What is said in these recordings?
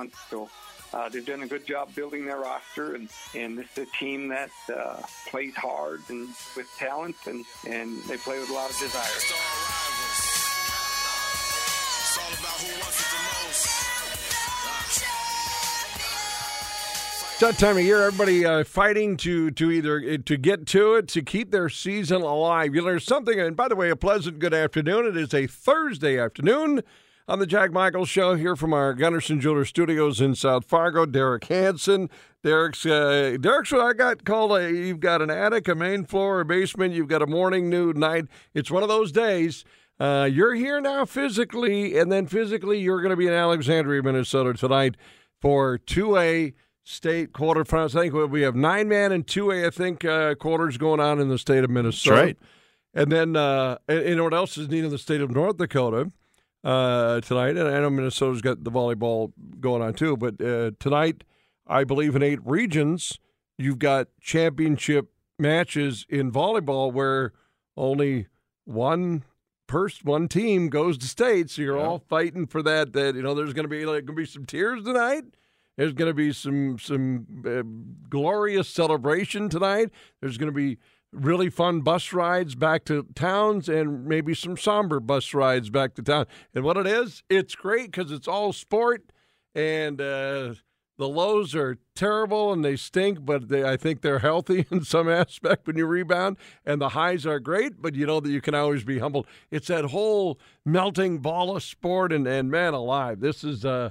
talent. So uh, they've done a good job building their roster, and, and this is a team that uh, plays hard and with talent, and, and they play with a lot of desire. It's all. It's all about who wants it the most. It's that time of year, everybody uh, fighting to to either to get to it to keep their season alive. You learn something. And by the way, a pleasant good afternoon. It is a Thursday afternoon on the Jack Michaels Show here from our Gunderson Jeweler Studios in South Fargo. Derek Hanson. Derek's uh, Derek's what I got called. A, you've got an attic, a main floor, a basement. You've got a morning, noon, night. It's one of those days. Uh, you're here now physically, and then physically you're going to be in Alexandria, Minnesota tonight for 2A state quarterfinals. I think we have nine man and 2A, I think, uh, quarters going on in the state of Minnesota. right. And then, uh, and, know what else is neat in the state of North Dakota uh, tonight? And I know Minnesota's got the volleyball going on too, but uh, tonight, I believe in eight regions, you've got championship matches in volleyball where only one person, one team goes to state. So you're Yeah. all fighting for that. That you know, there's going to be like going to be some tears tonight. There's going to be some some uh, glorious celebration tonight. There's going to be really fun bus rides back to towns and maybe some somber bus rides back to town. And what it is, it's great because it's all sport and uh, the lows are terrible and they stink, but they, I think they're healthy in some aspect when you rebound. And the highs are great, but you know that you can always be humbled. It's that whole melting ball of sport, and, and man alive, this is uh,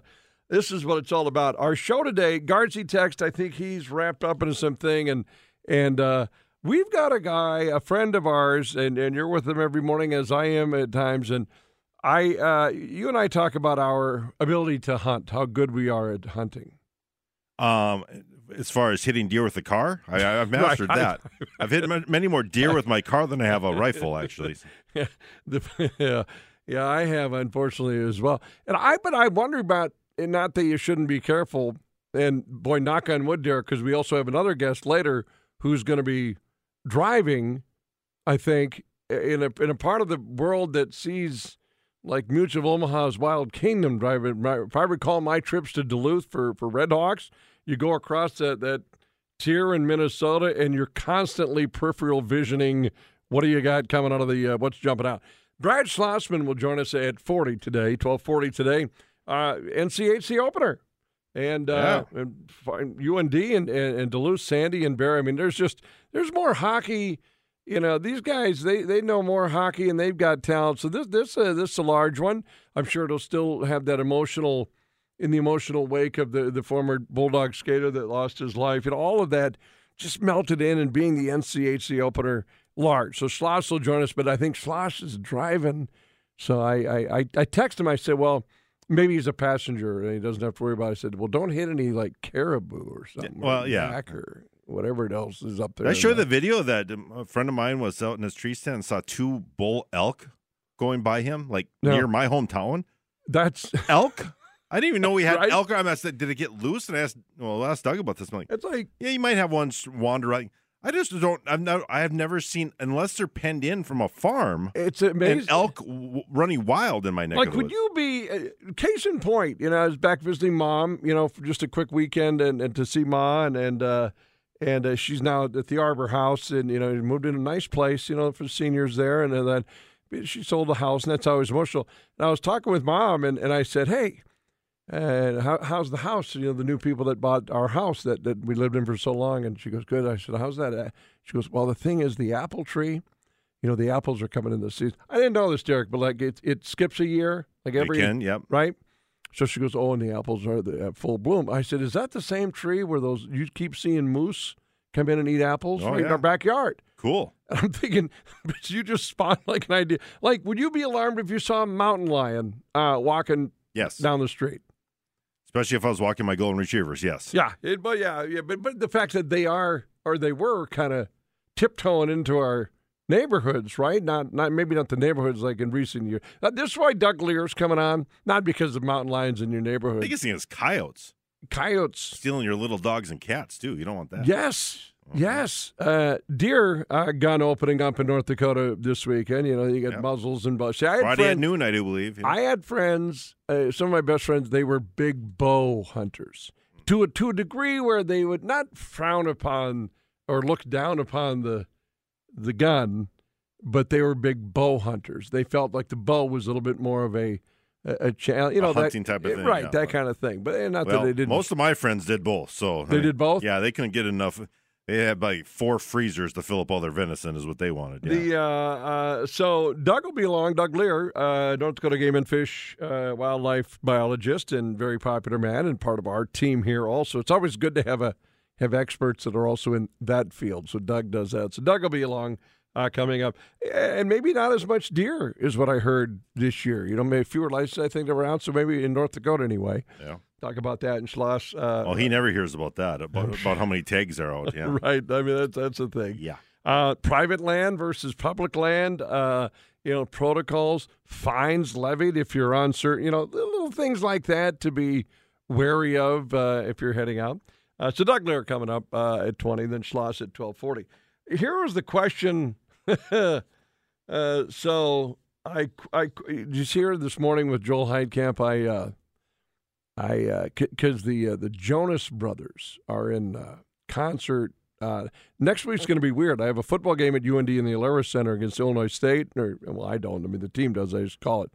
this is what it's all about. Our show today, Guardsy text, I think he's wrapped up into something, and and uh, we've got a guy, a friend of ours, and, and you're with him every morning as I am at times, and I, uh, you and I talk about our ability to hunt, how good we are at hunting. Um, as far as hitting deer with a car, I, I- I've mastered Right. that. I've hit many more deer with my car than I have a rifle, actually. Yeah, the, yeah, yeah, I have unfortunately as well. And I, but I wonder about, and not that you shouldn't be careful. And boy, knock on wood, Derek, because we also have another guest later who's going to be driving. I think in a in a part of the world that sees like Mutual of Omaha's Wild Kingdom driving. If I recall my trips to Duluth for for Red Hawks, you go across that that tier in Minnesota, and you're constantly peripheral visioning. What do you got coming out of the? Uh, what's jumping out? Brad Schlossman will join us at 40 today, 1240 today. Uh, NCHC opener. And, uh, and fi- UND and, and, and Duluth, Sandy and Berry. I mean, there's just there's more hockey. You know, these guys they, they know more hockey and they've got talent. So this this uh, this is a large one. I'm sure it'll still have that emotional in the emotional wake of the the former Bulldog skater that lost his life. And all of that just melted in and being the NCHC opener large. So Schloss will join us, but I think Schloss is driving. So I I, I, I text him. I said, well, maybe he's a passenger and he doesn't have to worry about. it. I said, well, don't hit any like caribou or something. well, or yeah. or whatever else is up there. Did I show the video that um, a friend of mine was out in his tree stand and saw two bull elk going by him, like No. near my hometown. That's Elk? I didn't even know we had Right? elk. I said, did it get loose? And I asked, well, I asked Doug about this. I'm like, it's like yeah, you might have one wander out. I just don't. I've never. I have never seen unless they're penned in from a farm. it's amazing. An elk w- running wild in my neck. like would you be uh, case in point you know i was back visiting mom you know for just a quick weekend and, and to see ma and and uh and uh, she's now at the arbor house and you know moved in a nice place you know for seniors there and then she sold the house and that's always emotional and i was talking with mom and, and i said hey uh, how, how's the house? You know, the new people that bought our house that, that we lived in for so long. And she goes, good. I said, how's that? She goes, well, the thing is the apple tree, you know, the apples are coming in the season. I didn't know this, Derek, but like it, it skips a year, like every can, yep. right? So she goes, oh, and the apples are the, at full bloom. I said, is that the same tree where those you keep seeing moose come in and eat apples Oh, right in our backyard? Cool. And I'm thinking, but you just spawned like an idea. Like, would you be alarmed if you saw a mountain lion uh, walking Yes. down the street? Especially if I was walking my golden retrievers. Yes. Yeah, it, but yeah, yeah, but but the fact that they are or they were kind of tiptoeing into our neighborhoods, right? Not not maybe not the neighborhoods like in recent years. Uh, this is why Doug Leier's coming on, not because of mountain lions in your neighborhood. Biggest thing is coyotes Coyotes, stealing your little dogs and cats too. You don't want that. yes, Yes, uh, deer uh, gun opening up in North Dakota this weekend. You know, you got Yep. muzzles and bows. See, I had Friday at friends- noon, I do believe. yeah. I had friends, uh, some of my best friends, they were big bow hunters to a, to a degree where they would not frown upon or look down upon the the gun, but they were big bow hunters. They felt like the bow was a little bit more of a a, a challenge, you know, that- hunting type of thing, right? yeah. that kind of thing. But eh, not well, that they didn't. most of my friends did both. So They did both? Yeah, they couldn't get enough. They had like four freezers to fill up all their venison, is what they wanted. Yeah. The uh, uh, so Doug will be along. Doug Leier, uh, North Dakota Game and Fish uh, wildlife biologist and very popular man, and part of our team here. Also, it's always good to have a have experts that are also in that field. So Doug does that. So Doug will be along uh, coming up, and maybe not as much deer is what I heard this year. You know, maybe fewer licenses I think around. So maybe in North Dakota anyway. yeah. Talk about that in Schloss. Uh, Well, he never hears about that about, about how many tags are out. Yeah. right. I mean, that's that's the thing. Yeah. uh, private land versus public land, uh, you know, protocols, fines levied if you're on certain, you know, little things like that to be wary of uh, if you're heading out. Uh, so Doug Leier coming up uh, at 20, then Schloss at 1240. Here was the question. uh, so I, I, did you see her this morning with Joel Heidkamp? I, uh, I, because the uh, the Jonas Brothers are in uh, concert uh, next week's going to be weird. I have a football game at UND in the Alerus Center against Illinois State. Or well, I don't. I mean, the team does. I just call it.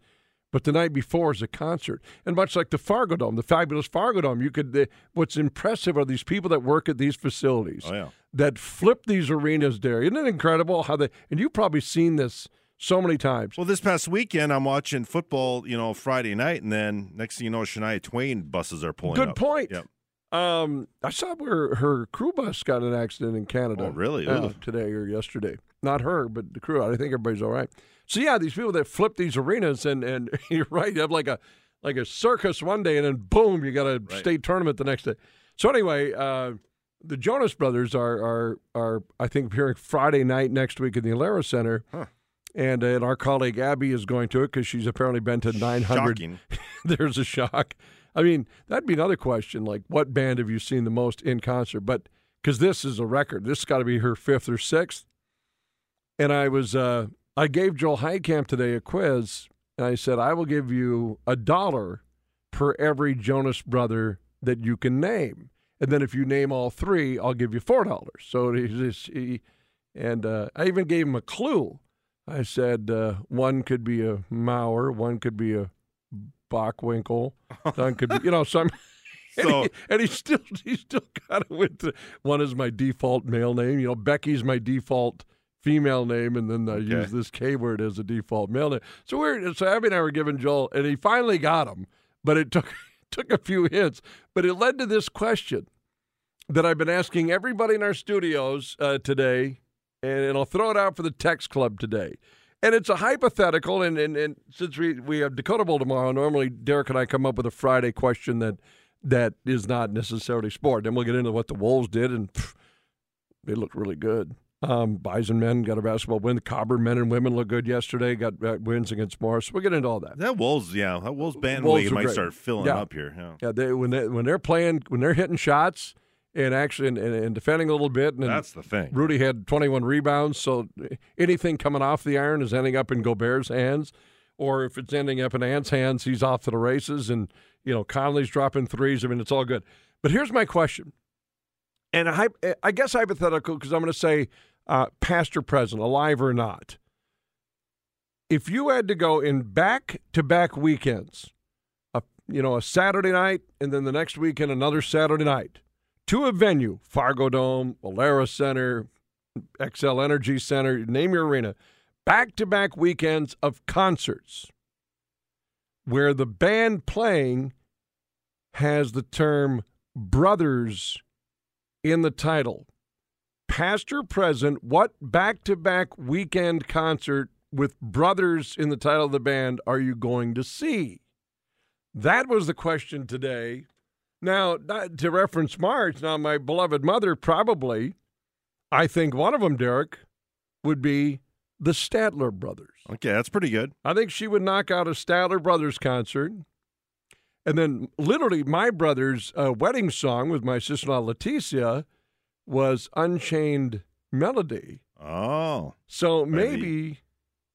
But the night before is a concert, and much like the Fargo Dome, the fabulous Fargo Dome, you could. The, what's impressive are these people that work at these facilities Oh yeah. that flip these arenas. There, isn't it incredible how they? And you've probably seen this so many times. Well, this past weekend, I'm watching football, you know, Friday night, and then next thing you know, Shania Twain buses are pulling Good up. point. Yep. Um, I saw where her crew bus got an accident in Canada. Oh, really? Uh, today or yesterday. Not her, but the crew. I think everybody's all right. So yeah, these people that flip these arenas, and and you're right, you have like a like a circus one day, and then boom, you got a Right. state tournament the next day. So anyway, uh, the Jonas Brothers are are are I think appearing Friday night next week in the Alerus Center. Huh. And, uh, and our colleague Abby is going to it because she's apparently been to 900 there's a shock. I mean, that'd be another question. Like, what band have you seen the most in concert? But because this is a record, this has got to be her fifth or sixth. And I was, uh, I gave Joel Heidkamp today a quiz, and I said, I will give you a dollar per every Jonas brother that you can name. And then if you name all three, I'll give you four dollars. So he, he and uh, I even gave him a clue. I said uh, one could be a Mauer, one could be a Bachwinkle, one could be, you know, some. And, So- he, and he still he still got it with the, one is my default male name. You know, Becky's my default female name, and then I Okay. use this K word as a default male name. So we're so Abby and I were giving Joel, and he finally got him, but it took took a few hints. But it led to this question that I've been asking everybody in our studios uh, today, and I'll throw it out for the text club today. And it's a hypothetical, and, and, and since we, we have Dakota Bowl tomorrow, normally Derek and I come up with a Friday question that that is not necessarily sport. Then we'll get into what the Wolves did, and pff, they looked really good. Um, Bison men got a basketball win. The Cobber men and women looked good yesterday. Got uh, wins against Morris. We'll get into all that. That Wolves, yeah, that Wolves bandwagon might great. start filling Yeah. up here. Yeah. Yeah, they when they when they're playing when they're hitting shots and actually and, and, defending a little bit, and That's the thing. Rudy had 21 rebounds, so anything coming off the iron is ending up in Gobert's hands, or if it's ending up in Ant's hands, he's off to the races. And you know Conley's dropping threes. I mean, it's all good. But here's my question, and I, I guess hypothetical because I'm going to say uh, past or present, alive or not. If you had to go in back to back weekends, a, you know, a Saturday night and then the next weekend another Saturday night to a venue, Fargo Dome, Alerus Center, Xcel Energy Center, name your arena, back to back weekends of concerts where the band playing has the term brothers in the title. Past or present, what back to back weekend concert with brothers in the title of the band are you going to see? That was the question today. Now, to reference March, now my beloved mother probably, I think one of them, Derek, would be the Statler brothers. Okay, that's pretty good. I think she would knock out a Statler Brothers concert. And then, literally, my brother's uh, wedding song with my sister in law, Leticia, was Unchained Melody. Oh, So maybe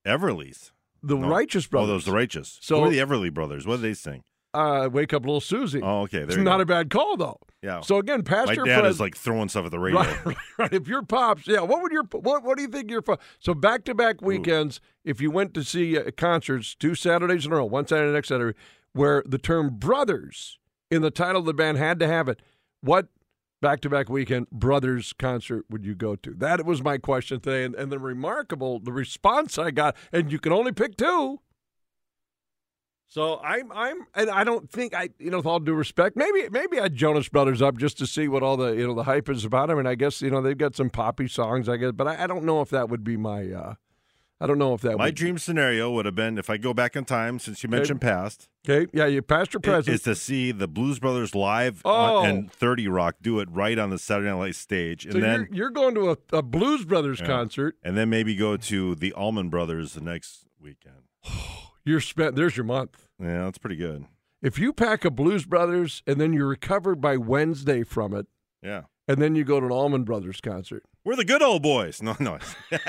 Everly's. the No. Righteous Brothers. Oh, those the righteous. So- So who are the Everly brothers? What do they sing? Uh, Wake Up Little Susie. Oh, okay. There it's not go. a bad call, though. yeah. So again, Pastor My dad Fred, is like throwing stuff at the radio. Right, right. If your pops, yeah. What would your what? What do you think your so back to back weekends? If you went to see uh, concerts two Saturdays in a row, one Saturday, next Saturday, where the term brothers in the title of the band had to have it, what back to back weekend brothers concert would you go to? That was my question today, and, and the remarkable the response I got, and you can only pick two. So I'm I'm and I don't think I you know with all due respect maybe maybe I Jonas Brothers up just to see what all the you know the hype is about. I mean I guess you know they've got some poppy songs I guess, but I, I don't know if that would be my uh I don't know if that My would dream scenario would have been if I go back in time, since you mentioned past, okay yeah you past your i- present is to see the Blues Brothers live Oh. on, and 30 Rock do it right on the Saturday Night Live stage, and so then you're, you're going to a, a Blues Brothers Yeah. concert. and then maybe go to the Allman Brothers the next weekend. You're spent there's your month. Yeah, that's pretty good. If you pack a Blues Brothers and then you're recovered by Wednesday from it, Yeah. and then you go to an Allman Brothers concert, We're the good old boys. No, no.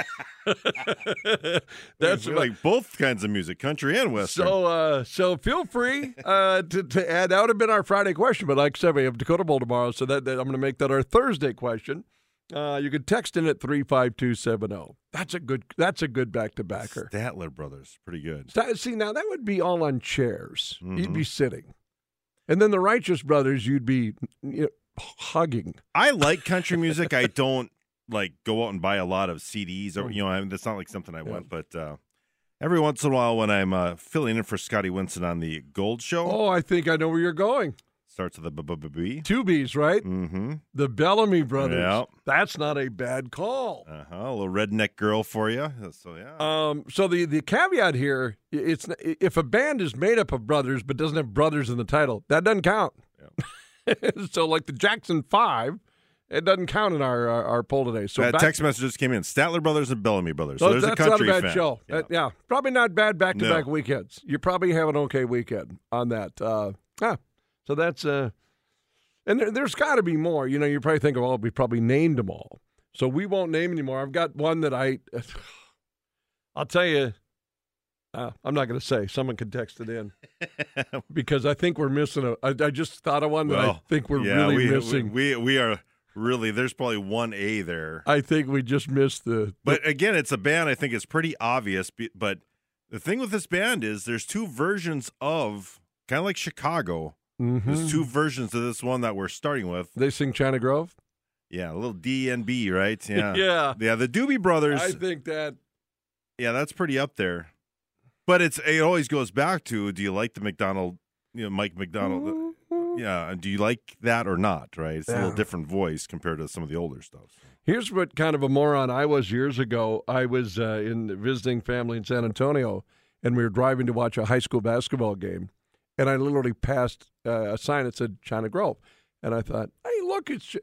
that's what- like both kinds of music, country and western. So, uh, so feel free uh, to, to add. That would have been our Friday question, but like I said, we have Dakota Bowl tomorrow, so that, that I'm going to make that our Thursday question. Uh, you can text in at three five two seven zero. That's a good. That's a good back to backer. Statler Brothers, pretty good. See, now that would be all on chairs. You'd Mm-hmm. be sitting, and then the Righteous Brothers, you'd be you know, hugging. I like country music. I don't like go out and buy a lot of CDs or you know, I mean, that's not like something I want. But uh, every once in a while, when I'm uh, filling in for Scotty Winston on the Gold Show, Oh, I think I know where you're going. Starts with the b b b. Two B's, right? Mm-hmm. The Bellamy Brothers. That's not a bad call. Uh huh. A little redneck girl for you. So yeah. Um, so the the caveat here, it's if a band is made up of brothers but doesn't have brothers in the title, that doesn't count. so like the Jackson Five, it doesn't count in our our, our poll today. So back- text messages came in. Statler Brothers and Bellamy Brothers. So, there's that's a country not a bad fan. show. Yeah. Uh, yeah, probably not bad back to back weekends. You probably have an okay weekend on that. Uh, yeah, so that's uh, and there, there's got to be more. You know, you probably think, oh, we probably named them all. So we won't name anymore. I've got one that I, I'll tell you. Uh, I'm not going to say. Someone can text it in because I think we're missing a. I, I just thought of one that I think we're yeah, really we, missing. We, we are really. There's probably one A there. I think we just missed the. But again, it's a band. I think it's pretty obvious. But the thing with this band is there's two versions of kind of like Chicago. Mhm. There's two versions of this one that we're starting with. They sing China Grove. Yeah, a little D and B, right? Yeah, yeah. yeah. The Doobie Brothers. I think that yeah, that's pretty up there. But it's it always goes back to do you like the McDonald, you know, Mike McDonald? Yeah, and do you like that or not? Right? It's a little different voice compared to some of the older stuff. Here's what kind of a moron I was years ago. I was uh, in visiting family in San Antonio, and we were driving to watch a high school basketball game, and I literally passed uh, a sign that said China Grove, and I thought, hey, look, it's.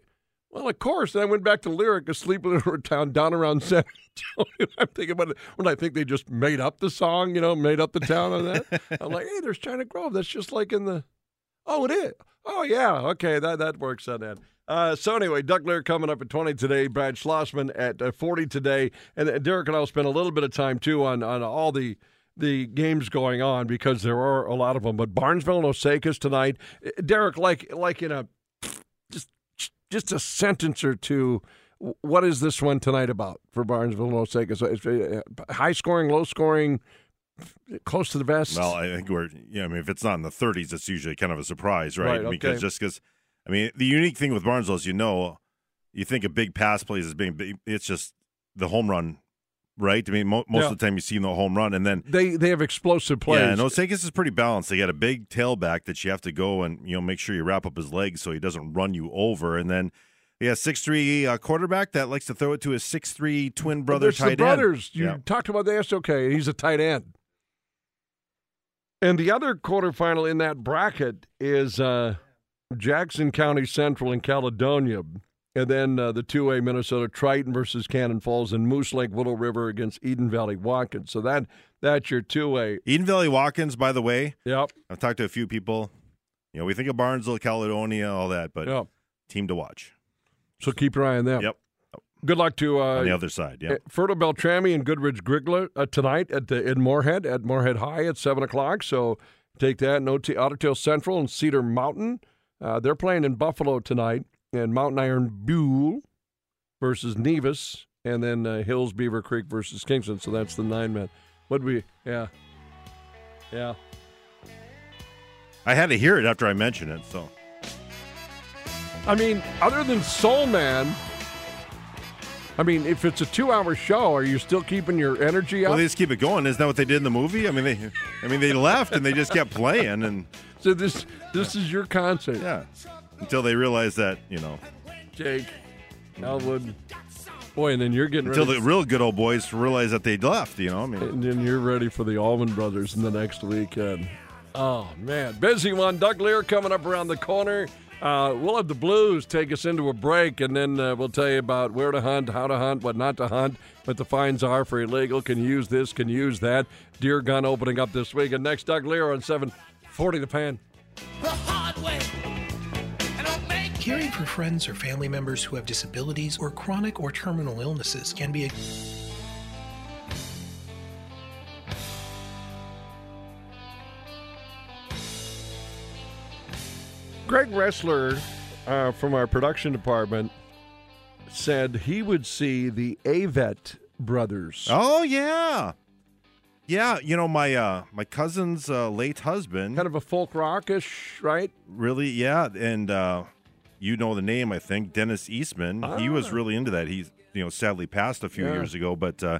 Well, of course. Then I went back to Lyric, a sleepy little town down around San Antonio. I'm thinking about it when I think they just made up the song, you know, made up the town on that. I'm like, hey, there's China Grove. That's just like in the. Oh, it is. Oh, yeah. Okay, that that works on that. Uh, so anyway, Doug Leier coming up at 20 today, Brad Schlossman at uh, 40 today, and uh, Derek and I will spend a little bit of time too on on all the the games going on because there are a lot of them. But Barnesville and Osakis tonight, Uh, Derek, like like in a just just a sentence or two. What is this one tonight about for Barnesville and Osakis? It's, uh, high scoring, low scoring, close to the best. Well, I think we're yeah. I mean, if it's not in the 30s, it's usually kind of a surprise, right? Right, okay. Because just because, I mean, the unique thing with Barnesville is you know, you think of big pass plays as being. It's just the home run, right? I mean, mo- most Yeah. of the time you see him the home run, and then they they have explosive plays. yeah, and Osakis is pretty balanced. They got a big tailback that you have to go and you know make sure you wrap up his legs so he doesn't run you over, and then. Yeah, six three uh, quarterback that likes to throw it to his six three twin brother tight the end. brothers. You Yeah. talked about that. Okay, he's a tight end. And the other quarterfinal in that bracket is uh, Jackson County Central and Caledonia. And then uh, the 2A Minnesota Triton versus Cannon Falls and Moose Lake Willow River against Eden Valley Watkins. So that that's your 2A. Eden Valley Watkins, by the way, Yep. I've talked to a few people. You know, we think of Barnesville, Caledonia, all that, but Yep. team to watch. So keep your eye on them. Yep. Good luck to uh, On the other side. Yeah. Uh, Fertile Beltrami and Goodridge Grygla uh, tonight at the, in Moorhead at Moorhead High at seven o'clock. So take that. No T- Ottertail Central and Cedar Mountain. Uh, they're playing in Buffalo tonight, and Mountain Iron Buhl versus Nevis, and then uh, Hills Beaver Creek versus Kingston. So that's the nine men. What we? Yeah, yeah. I had to hear it after I mentioned it. So I mean, other than Soul Man. I mean, if it's a two-hour show, are you still keeping your energy up? well, they just keep it going. Isn't that what they did in the movie? I mean, they, I mean, they left and they just kept playing, and so this this is your concert. yeah, until they realize that you know, Jake, Elwood. Boy, and then you're getting until ready. the real good old boys realize that they'd left. You know, I mean, and then you're ready for the Allman Brothers in the next weekend. Oh man, busy one. Doug Leier coming up around the corner. Uh, we'll have the Blues take us into a break, and then uh, we'll tell you about where to hunt, how to hunt, what not to hunt, what the fines are for illegal. Can you use this? Can you use that? Deer gun opening up this week. And next, Doug Leier on seven forty the Fan. The Caring for friends or family members who have disabilities or chronic or terminal illnesses can be a Greg Wrestler uh, from our production department said he would see the Avett brothers. oh yeah, yeah. You know, my uh, my cousin's uh, late husband, Kind of a folk rockish, right? really, yeah, and uh, you know the name, I think, Dennis Eastman. He was Ah. really into that. He's you know sadly passed a few Yeah. years ago, but. Uh,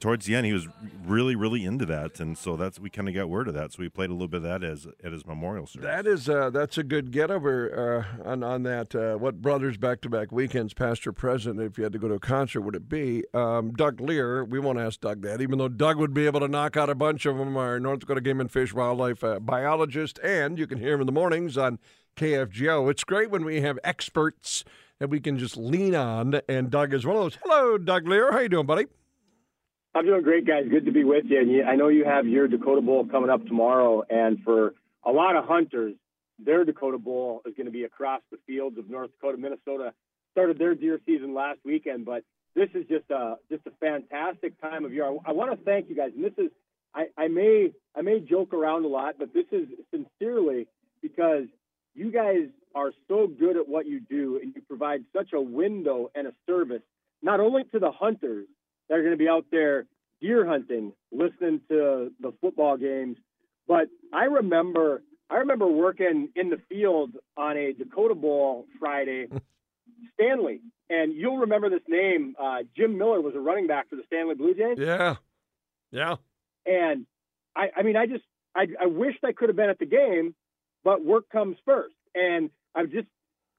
Towards the end, he was really, really into that, and so that's we kind of got word of that. So we played a little bit of that as at his memorial service. That is uh, that's a good get over uh, on on that. Uh, what brothers back to back weekends, past or present? If you had to go to a concert, would it be um, Doug Leier? We won't ask Doug that, even though Doug would be able to knock out a bunch of them. Our North Dakota Game and Fish wildlife uh, biologist, and you can hear him in the mornings on KFGO. It's great when we have experts that we can just lean on, and Doug is one of those. Hello, Doug Leier. How you doing, buddy? I'm doing great, guys. Good to be with you. And I know you have your Dakota Bowl coming up tomorrow, and for a lot of hunters, their Dakota Bowl is going to be across the fields of North Dakota. Minnesota started their deer season last weekend, but this is just a just a fantastic time of year. I, I want to thank you guys, and this is I, I may I may joke around a lot, but this is sincerely because you guys are so good at what you do, and you provide such a window and a service not only to the hunters that are going to be out there deer hunting, listening to the football games. But I remember, I remember working in the field on a Dakota Bowl Friday, Stanley, and you'll remember this name. Uh, Jim Miller was a running back for the Stanley Blue Jays, Yeah, yeah. and I, I mean, I just, I, I wished I could have been at the game, but work comes first, and I just.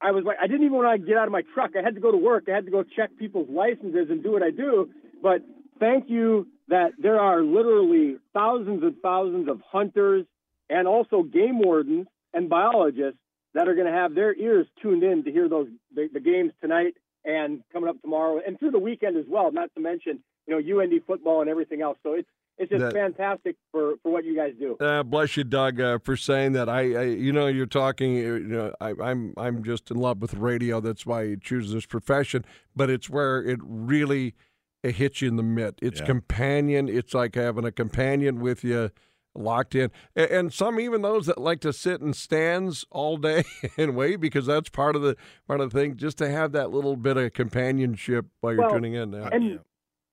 I was like, I didn't even want to get out of my truck. I had to go to work. I had to go check people's licenses and do what I do. But thank you that there are literally thousands and thousands of hunters and also game wardens and biologists that are going to have their ears tuned in to hear those the, the games tonight and coming up tomorrow and through the weekend as well. Not to mention, you know, UND football and everything else. So it's it's just That- fantastic for for what you guys do. Uh, bless you, Doug, uh, for saying that. I, I, you know, you're talking. You know, I, I'm, I'm just in love with radio. That's why you choose this profession. But it's where it really it hits you in the mitt. It's Yeah. companion. It's like having a companion with you, locked in. And, and some even those that like to sit in stands all day and wait because that's part of the part of the thing. Just to have that little bit of companionship while you're Well, tuning in. Yeah. and Yeah.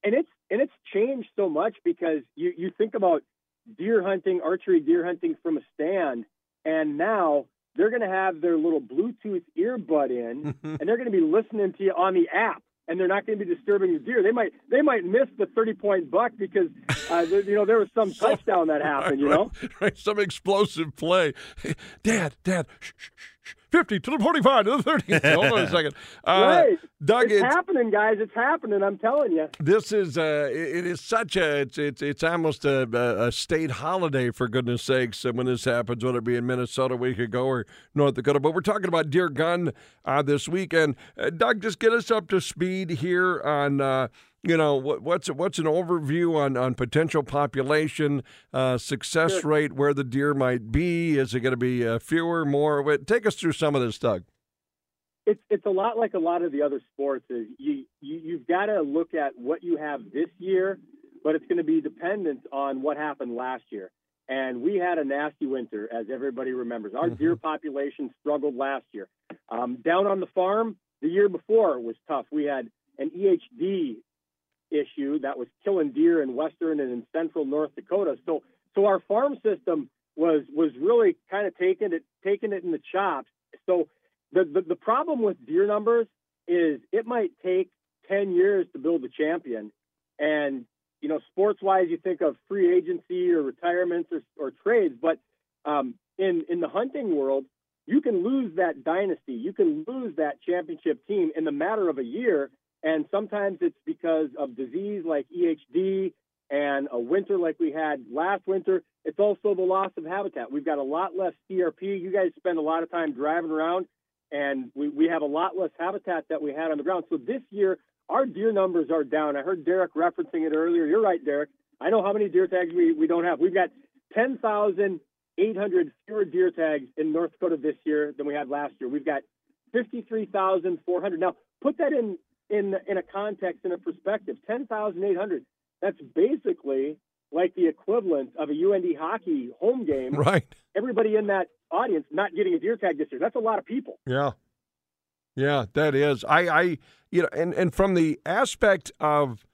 And it's and it's changed so much because you you think about deer hunting, archery deer hunting from a stand, and now they're going to have their little Bluetooth earbud in, and they're going to be listening to you on the app, and they're not going to be disturbing the deer. They might they might miss the thirty point buck because uh, there, you know there was some touchdown that happened. You know, right, right, some explosive play. Dad, Dad, shh, shh, shh, 50 to the 45 to the 30. Hold on a second. Uh, right? Doug, it's, it's, happening, guys. It's happening. I'm telling you. this is uh, it is such a it's it's, it's almost a, a, state holiday for goodness sakes uh, when this happens, whether it be in Minnesota a week ago or North Dakota. But we're talking about deer gun uh, this weekend. Uh, Doug, just get us up to speed here on. You know what, what's what's an overview on, on potential population uh, success rate where the deer might be is it going to be uh, fewer more Wait, take us through some of this doug it's it's a lot like a lot of the other sports. Is you, you you've got to look at what you have this year, but it's going to be dependent on what happened last year. And we had a nasty winter, as everybody remembers. Our Mhm. deer population struggled last year. Um, down on the farm, the year before was tough. We had an EHD issue that was killing deer in western and in central North Dakota. So so our farm system was was really kind of taking it taking it in the chops. So the, the the problem with deer numbers is it might take ten years to build a champion, and you know sports wise you think of free agency or retirements or, or trades, but um, in in the hunting world you can lose that dynasty, you can lose that championship team in the matter of a year, and sometimes it's because of disease like EHD and a winter like we had last winter. It's also the loss of habitat. We've got a lot less CRP. You guys spend a lot of time driving around, and we, we have a lot less habitat that we had on the ground. So this year, our deer numbers are down. I heard Derek referencing it earlier. You're right, Derek. I know how many deer tags we, we don't have. We've got 10,800 fewer deer tags in North Dakota this year than we had last year. We've got 53,400. Now, put that in, in, in a context, in a perspective. 10,800. That's basically like the equivalent of a UND hockey home game. Right. Everybody in that audience not getting a deer tag this year. That's a lot of people. Yeah. Yeah, that is. I, I, you know, and, and from the aspect of,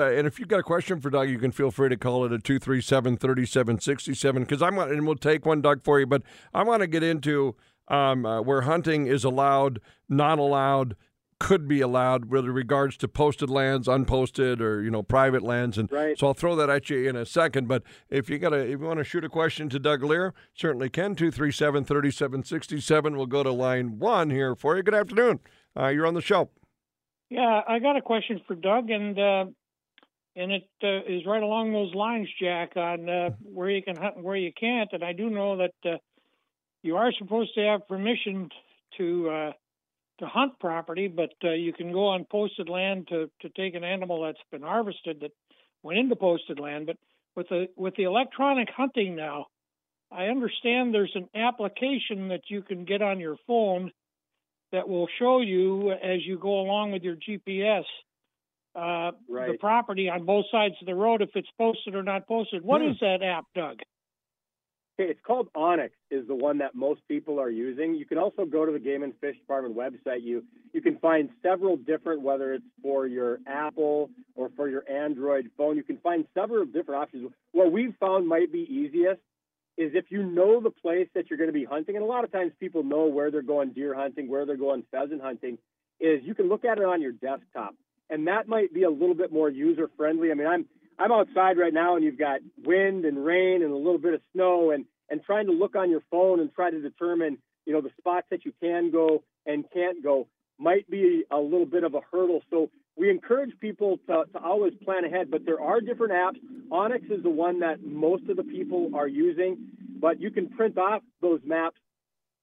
uh, and if you've got a question for Doug, you can feel free to call it a 237 3767 because I'm going and we'll take one, Doug, for you. But I want to get into um, uh, where hunting is allowed, not allowed, could be allowed with regards to posted lands, unposted, or you know private lands, and Right. so I'll throw that at you in a second. But if you got to, if you want to shoot a question to Doug Lear, certainly can. Two three seven thirty seven sixty seven. We'll go to line one here for you. Good afternoon. Uh, you're on the show. Yeah, I got a question for Doug, and uh, and it uh, is right along those lines, Jack, on uh, where you can hunt and where you can't. And I do know that uh, you are supposed to have permission to uh, to hunt property, but uh, you can go on posted land to to take an animal that's been harvested that went into posted land. But with the with the electronic hunting now, I understand there's an application that you can get on your phone that will show you as you go along with your GPS uh, the property on both sides of the road if it's posted or not posted. What Hmm. is that app, Doug? It's called Onyx is the one that most people are using. You can also go to the Game and Fish Department website. You you can find several different whether it's for your Apple or for your Android phone. You can find several different options. What we've found might be easiest is if you know the place that you're going to be hunting, and a lot of times people know where they're going deer hunting, where they're going pheasant hunting, is you can look at it on your desktop. And that might be a little bit more user friendly. I mean, I'm I'm outside right now and you've got wind and rain and a little bit of snow and and trying to look on your phone and try to determine, you know, the spots that you can go and can't go might be a little bit of a hurdle. So we encourage people to, to always plan ahead, but there are different apps. Onyx is the one that most of the people are using, but you can print off those maps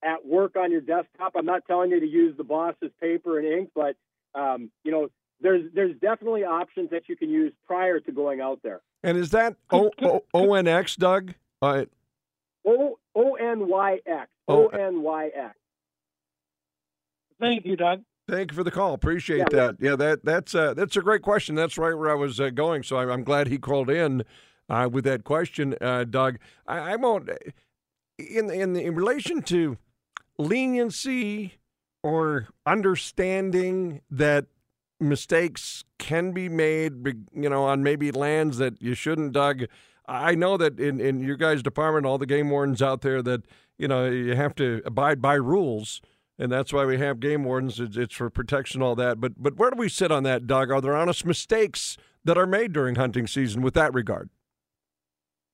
at work on your desktop. I'm not telling you to use the boss's paper and ink, but um, you know, there's there's definitely options that you can use prior to going out there. And is that O O O N X, Doug? Uh, O O N Y X. Oh. O N Y X. Thank you, Doug. Thank you for the call. Appreciate Yeah, that. Yeah, that that's uh, that's a great question. That's right where I was uh, going. So I'm, I'm glad he called in uh, with that question, uh, Doug. I, I won't in in in relation to leniency or understanding that mistakes can be made, you know, on maybe lands that you shouldn't, Doug. I know that in, in your guys' department, all the game wardens out there, that you know you have to abide by rules, and that's why we have game wardens. It's, it's for protection, all that. But but where do we sit on that, Doug? Are there honest mistakes that are made during hunting season with that regard?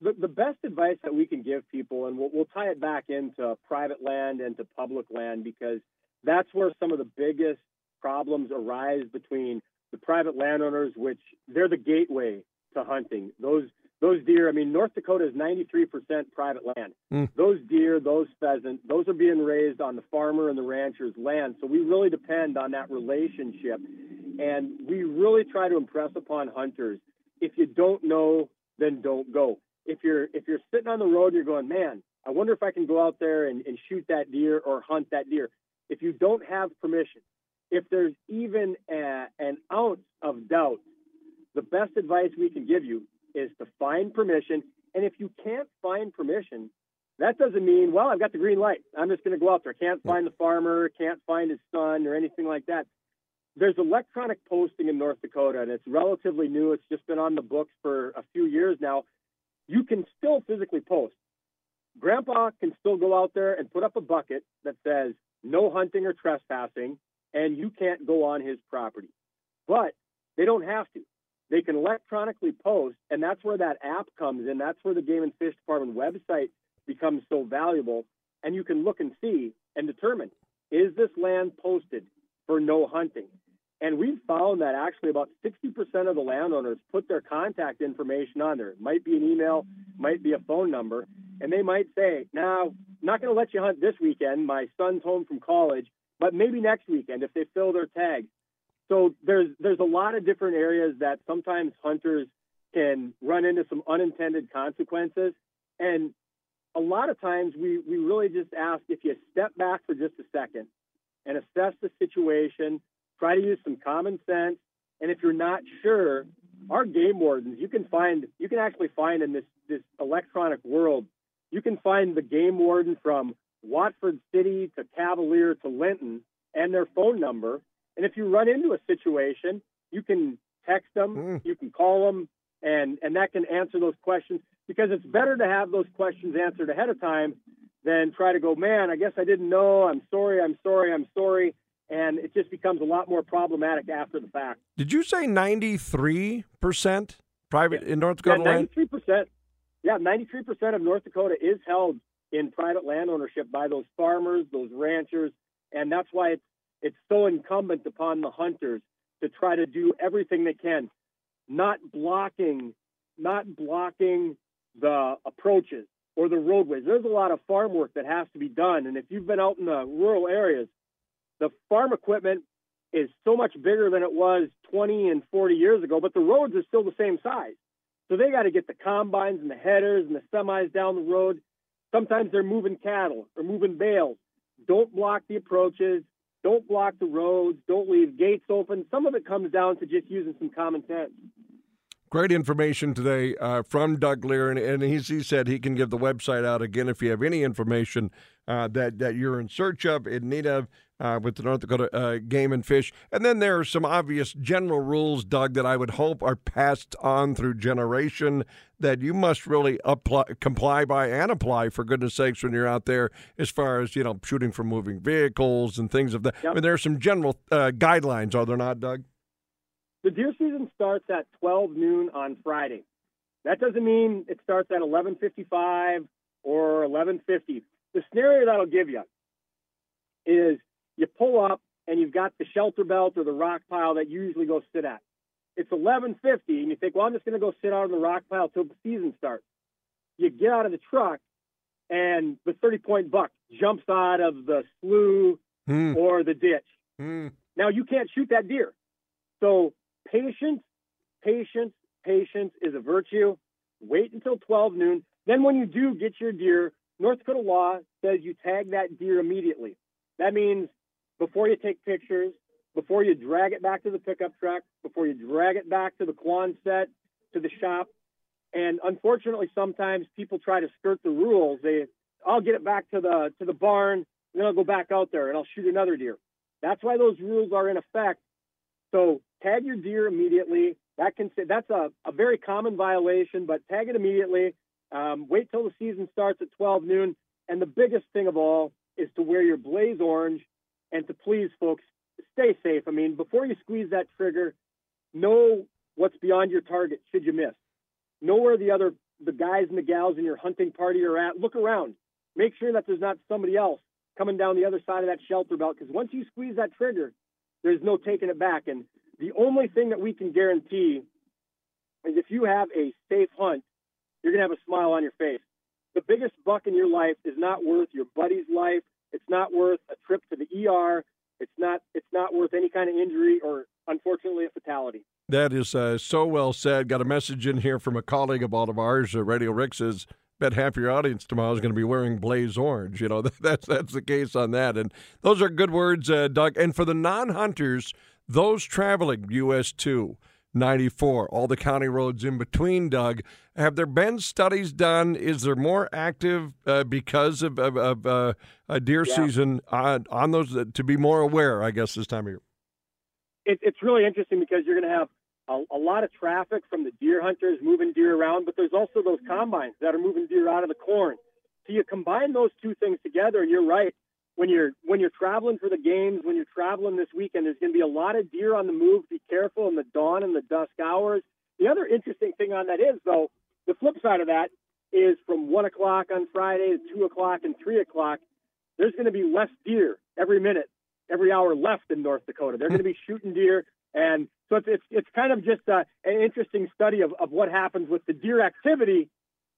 The, the best advice that we can give people, and we'll, we'll tie it back into private land and to public land because that's where some of the biggest problems arise between the private landowners, which they're the gateway to hunting. Those those deer, I mean, North Dakota is 93% private land. Mm. Those deer, those pheasant, those are being raised on the farmer and the rancher's land. So we really depend on that relationship. And we really try to impress upon hunters if you don't know, then don't go. If you're if you're sitting on the road and you're going, man, I wonder if I can go out there and, and shoot that deer or hunt that deer. if you don't have permission, if there's even a, an ounce of doubt, the best advice we can give you is to find permission. And if you can't find permission, that doesn't mean, well, I've got the green light. I'm just going to go out there. Can't find the farmer, can't find his son, or anything like that. There's electronic posting in North Dakota, and it's relatively new. It's just been on the books for a few years now. You can still physically post. Grandpa can still go out there and put up a bucket that says no hunting or trespassing, and you can't go on his property. But they don't have to. They can electronically post, and that's where that app comes in. That's where the Game and Fish Department website becomes so valuable. And you can look and see and determine is this land posted for no hunting? And we've found that actually about 60% of the landowners put their contact information on there. It might be an email, might be a phone number, and they might say, now, not going to let you hunt this weekend. My son's home from college, but maybe next weekend if they fill their tags. So there's there's a lot of different areas that sometimes hunters can run into some unintended consequences. And a lot of times we, we really just ask if you step back for just a second and assess the situation, try to use some common sense. And if you're not sure, our game wardens, you can find you can actually find in this this electronic world, you can find the game warden from Watford City to Cavalier to Linton and their phone number. And if you run into a situation, you can text them, Mm. you can call them, and and that can answer those questions because it's better to have those questions answered ahead of time than try to go, man, I guess I didn't know. I'm sorry. I'm sorry. I'm sorry. And it just becomes a lot more problematic after the fact. Did you say 93% private in North Dakota land? 93%. Yeah, 93% of North Dakota is held in private land ownership by those farmers, those ranchers, and that's why it's it's so incumbent upon the hunters to try to do everything they can, not blocking, not blocking the approaches or the roadways. There's a lot of farm work that has to be done, and if you've been out in the rural areas, the farm equipment is so much bigger than it was 20 and 40 years ago, but the roads are still the same size. So they got to get the combines and the headers and the semis down the road. Sometimes they're moving cattle or moving bales. Don't block the approaches. Don't block the roads. Don't leave gates open. Some of it comes down to just using some common sense. Great information today uh, from Doug Leier, and, and he said he can give the website out again if you have any information uh, that that you're in search of, in need of, uh, with the North Dakota uh, Game and Fish. And then there are some obvious general rules, Doug, that I would hope are passed on through generation that you must really apply, comply by and apply for goodness sakes when you're out there, as far as you know, shooting from moving vehicles and things of that. I mean, there are some general uh, guidelines, are there not, Doug? The deer season starts at 12 noon on Friday. That doesn't mean it starts at 11:55 or 11:50. The scenario that'll give you is you pull up and you've got the shelter belt or the rock pile that you usually go sit at. It's 11:50 and you think, well, I'm just going to go sit out on the rock pile till the season starts. You get out of the truck and the 30 point buck jumps out of the slough Hmm. or the ditch. Hmm. Now you can't shoot that deer. So patience, patience, patience is a virtue. Wait until 12 noon. Then when you do get your deer, North Dakota law says you tag that deer immediately. That means before you take pictures, before you drag it back to the pickup truck, before you drag it back to the Quonset, to the shop. And unfortunately, sometimes people try to skirt the rules. They, I'll get it back to the to the barn, and then I'll go back out there and I'll shoot another deer. That's why those rules are in effect. So tag your deer immediately. That can say that's a, a very common violation, but tag it immediately. Um, wait till the season starts at 12 noon. And the biggest thing of all is to wear your blaze orange and to please, folks, stay safe. I mean, before you squeeze that trigger, know what's beyond your target should you miss. Know where the other the guys and the gals in your hunting party are at. Look around. Make sure that there's not somebody else coming down the other side of that shelter belt because once you squeeze that trigger, there's no taking it back. And the only thing that we can guarantee is if you have a safe hunt, you're going to have a smile on your face. The biggest buck in your life is not worth your buddy's life. It's not worth a trip to the ER. It's not. It's not worth any kind of injury or, unfortunately, a fatality. That is uh, so well said. Got a message in here from a colleague of all of ours, uh, Radio Rick says, bet half your audience tomorrow is going to be wearing blaze orange. You know, that's that's the case on that. And those are good words, uh, Doug. And for the non-hunters, those traveling US two. 94, all the county roads in between, Doug. Have there been studies done? Is there more active uh, because of, of, of uh, a deer Yeah. season on, on those to be more aware, I guess, this time of year? it, it's really interesting because you're going to have a, a lot of traffic from the deer hunters moving deer around, but there's also those combines that are moving deer out of the corn. So you combine those two things together, and you're right. When you're when you're traveling for the games, when you're traveling this weekend, there's going to be a lot of deer on the move. Be careful in the dawn and the dusk hours. The other interesting thing on that is, though, the flip side of that is from one o'clock on Friday to two o'clock and three o'clock. There's going to be less deer every minute every hour left in North Dakota. They're going to be shooting deer, and so it's it's, it's kind of just uh, an interesting study of, of what happens with the deer activity,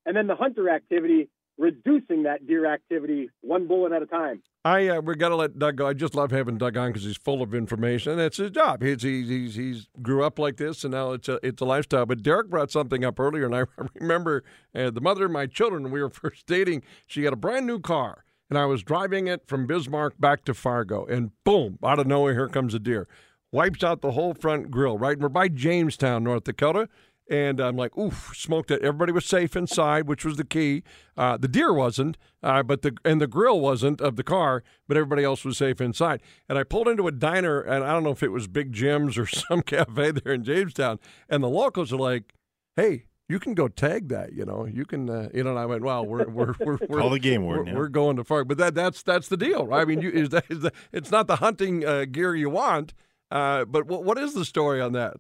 and then the hunter activity, reducing that deer activity one bullet at a time. I uh, we got to let Doug go. I just love having Doug on because he's full of information, it's his job. He's, he's he's he's grew up like this, and now it's a it's a lifestyle. But Derek brought something up earlier, and I remember uh, the mother of my children. We were first dating. She had a brand new car, and I was driving it from Bismarck back to Fargo, and boom, out of nowhere, here comes a deer, wipes out the whole front grill. Right, we're by Jamestown, North Dakota. And I'm like, oof, smoked it. Everybody was safe inside, which was the key. Uh, the deer wasn't, uh, but the and the grill wasn't of the car, but everybody else was safe inside. And I pulled into a diner, and I don't know if it was Big Jim's or some cafe there in Jamestown. And the locals are like, "Hey, you can go tag that, you know. You can, uh, you know." And I went, "Well, we're we're we're, we're Call the game we're, yeah. we're going to far, but that that's that's the deal, right? I mean, you, is that is that it's not the hunting uh, gear you want, uh, but what what is the story on that?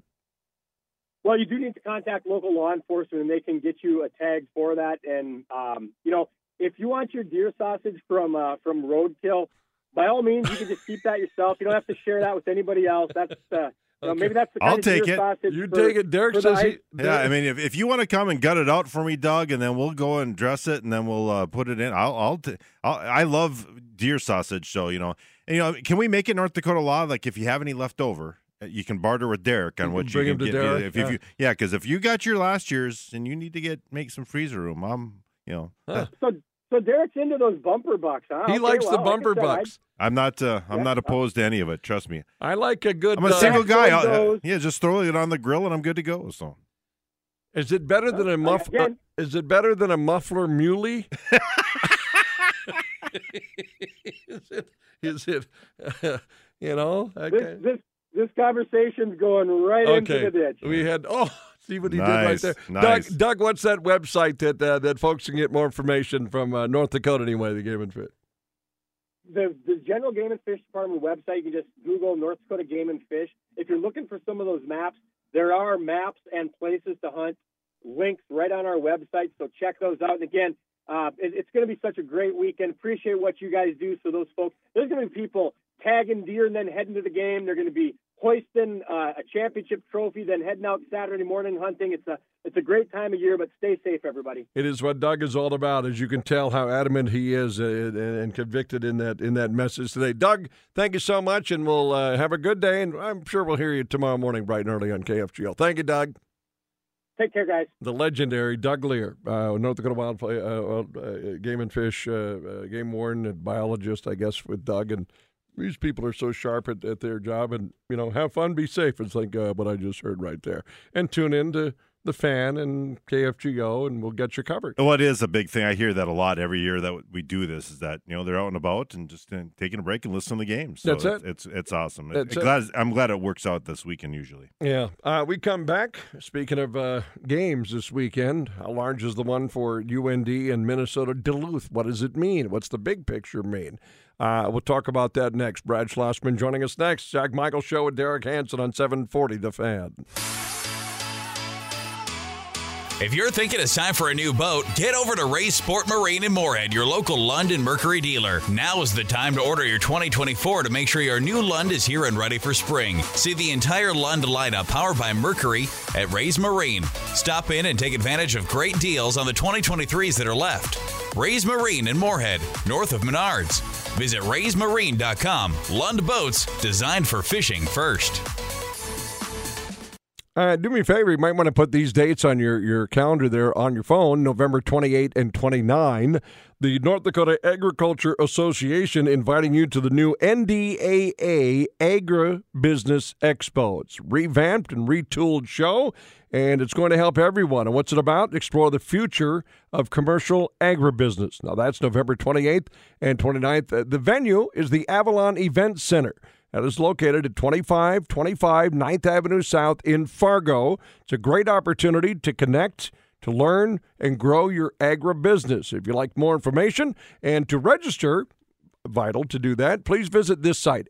Well, you do need to contact local law enforcement, and they can get you a tag for that. And um, you know, if you want your deer sausage from uh, from roadkill, by all means, you can just keep that yourself. You don't have to share that with anybody else. That's uh, you know, maybe that's the kind I'll take it. sausage. You for- take it. Derek says he. ice- Yeah, I mean, if, if you want to come and gut it out for me, Doug, and then we'll go and dress it, and then we'll uh, put it in. I'll, I'll, t- I'll, I love deer sausage, so you know, and, you know, can we make it North Dakota law? Like, if you have any left over, you can barter with Derek on You what can bring you him can to get. Derek, If, if you, yeah, because if you got your last year's and you need to get make some freezer room, I'm, you know, Huh. So, so Derek's into those bumper bucks, huh? He Okay, likes the well, like I bumper said, I- bucks. I'm not, uh, I'm Yeah. not opposed to any of it. Trust me. I like a good. I'm a uh, single guy. Excellent I'll- uh, yeah, just throw it on the grill and I'm good to go. So. Is it better than a muff? uh, Again- is it better than a muffler muley? is it? Is it? you know. Okay. This, this this conversation's going right into the ditch. We had. Oh, see what he did right there. nice. Doug. Doug, what's that website that uh, that folks can get more information from uh, North Dakota anyway? The Game and Fit. the the General Game and Fish Department website. You can just Google North Dakota Game and Fish. If you're looking for some of those maps, there are maps and places to hunt links right on our website. So check those out. And again, uh, it, it's going to be such a great weekend. Appreciate what you guys do. So those folks, there's going to be people tagging deer and then heading to the game. They're going to be hoisting uh, a championship trophy, then heading out Saturday morning hunting. It's a it's a great time of year, but stay safe, everybody. It is what Doug is all about, as you can tell how adamant he is uh, and, and convicted in that in that message today. Doug, thank you so much, and we'll uh, have a good day. And I'm sure we'll hear you tomorrow morning, bright and early on KFGO. Thank you, Doug. Take care, guys. The legendary Doug Leier, uh, North Dakota Wild uh, uh, uh, Game and Fish uh, uh, game warden and biologist, I guess, with Doug. And these people are so sharp at, at their job, and you know, have fun, be safe. It's like uh, what I just heard right there. And tune in to the fan and KFGO, and we'll get you covered. Well, it is a big thing. I hear that a lot every year that we do this. Is that you know they're out and about and just uh, taking a break and listening to the games. So That's it. It's it's awesome. That's I'm it. glad I'm glad it works out this weekend. Usually, Yeah. Uh, we come back. Speaking of uh, games this weekend, how large is the one for UND and Minnesota Duluth? What does it mean? What's the big picture mean? Uh, we'll talk about that next. Brad Schlossman joining us next. Jack Michaels Show with Derek Hanson on 740 The Fan. If you're thinking it's time for a new boat, get over to Ray's Sport Marine in Moorhead, your local London Mercury dealer. Now is the time to order your 2024 to make sure your new Lund is here and ready for spring. See the entire Lund lineup powered by Mercury at Ray's Marine. Stop in and take advantage of great deals on the 2023s that are left. Ray's Marine in Moorhead, north of Menards. Visit raysmarine.com. Lund boats designed for fishing first. Uh, do me a favor. You might want to put these dates on your, your calendar there on your phone November 28 and 29. The North Dakota Agriculture Association inviting you to the new NDAA Agribusiness Expo. It's revamped and retooled show, and it's going to help everyone. And what's it about? Explore the future of commercial agribusiness. Now, that's November 28th and 29th. Uh, The venue is the Avalon Event Center. That is located at 2525 9th Avenue South in Fargo. It's a great opportunity to connect, to learn, and grow your agribusiness. If you'd like more information and to register, vital to do that, please visit this site,